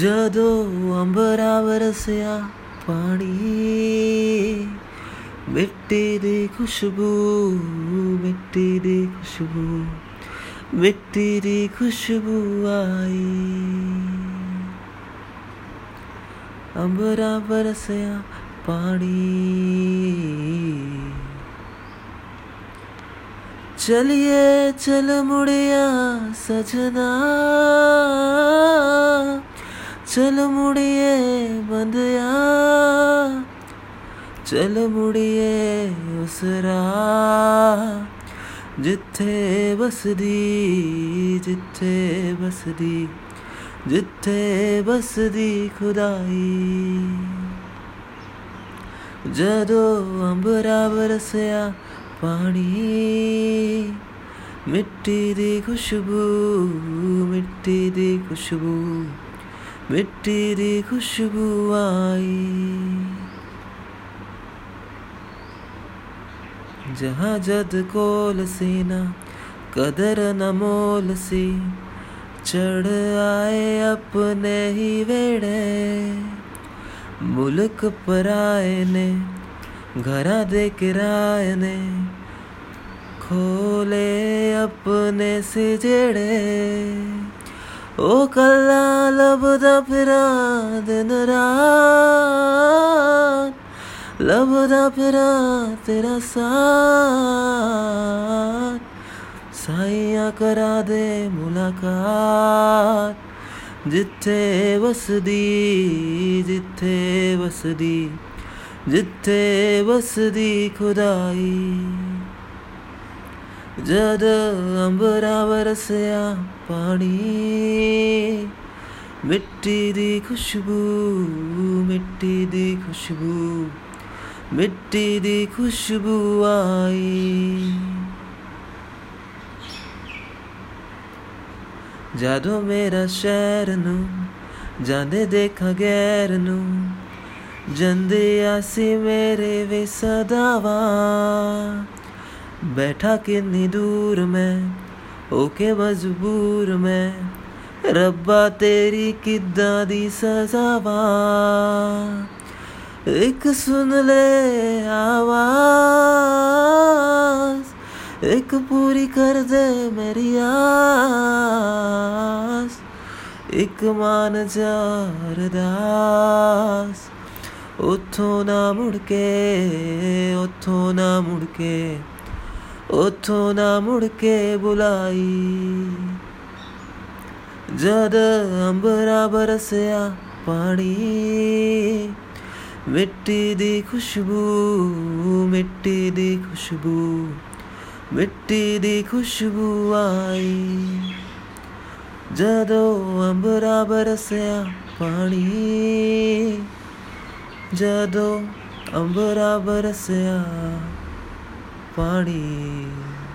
ਜਦੋਂ ਅੰਬਰਾ ਵਰਸਿਆ ਪਾਣੀ ਮਿੱਟੀ ਦੀ ਖੁਸ਼ਬੂ ਮਿੱਟੀ ਦੀ ਖੁਸ਼ਬੂ ਮਿੱਟੀ ਦੀ ਖੁਸ਼ਬੂ ਆਈ ਅੰਬਰਾ ਵਰਸਿਆ ਪਾਣੀ चलिए चल मुड़िया सजना चल मुड़िए बंदिया, चल मुड़िए उस राह जिथे बसदी जिथे बसदी जिथे बसदी खुदाई। जदों अंबरा बरसया पानी मिट्टी दी खुशबू, मिट्टी दी खुशबू। वे तेरी आई। जहाँ जद कोल सीना, कदर न मोल सी, चढ़ आए अपने ही वेड़े। मुल्क पर आए ने, घरा दे किराए ने, खोले अपने से जेड़े ओ कल्ला लभदा फिरा दिन रात लभदा फिरा तेरा साथ, साइया करा दे मुलाकात, जिथे वसदी जिथे वसदी जिथे वसदी खुदाई। ਜਦ ਅੰਬਰਾ ਵਰਸਿਆ ਪਾਣੀ, ਮਿੱਟੀ ਦੀ ਖੁਸ਼ਬੂ, ਮਿੱਟੀ ਦੀ ਖੁਸ਼ਬੂ, ਮਿੱਟੀ ਦੀ ਖੁਸ਼ਬੂ ਆਈ। ਜਦੋਂ ਮੇਰਾ ਸ਼ਹਿਰ ਨੂੰ, ਜਾਂਦੇ ਦੇਖਾਂ ਗੈਰ ਨੂੰ ਜਾਂਦੇ ਆਸੀ ਮੇਰੇ ਵੇ ਸਦਾਵਾ। ਬੈਠਾ ਕਿੰਨੀ ਦੂਰ ਮੈਂ ਹੋ ਕੇ ਮਜਬੂਰ ਮੈਂ ਰੱਬਾ ਤੇਰੀ ਕਿੱਦਾਂ ਦੀ ਸਜ਼ਾਵਾ ਇੱਕ ਸੁਣ ਲੈ ਆਵਾਜ਼ ਇੱਕ ਪੂਰੀ ਕਰ ਦੇ ਮੇਰੀ ਆਸ ਇੱਕ ਮਾਨ ਜਾ ਅਰਦਾਸ ਉਥੋਂ ਨਾ ਮੁੜ ਕੇ ਉਥੋਂ ਨਾ ਮੁੜ ਕੇ ਉਥੋਂ ਨਾ ਮੁੜ ਕੇ ਬੁਲਾਈ ਜਦ ਅੰਬਰਾ ਬਰਸਿਆ ਪਾਣੀ ਮਿੱਟੀ ਦੀ ਖੁਸ਼ਬੂ ਮਿੱਟੀ ਦੀ ਖੁਸ਼ਬੂ ਮਿੱਟੀ ਦੀ ਖੁਸ਼ਬੂ ਆਈ ਜਦੋਂ ਅੰਬਰਾ ਬਰਸਿਆ ਪਾਣੀ ਜਦੋਂ ਅੰਬਰਾ ਬਰਸਿਆ ਪਾਣੀ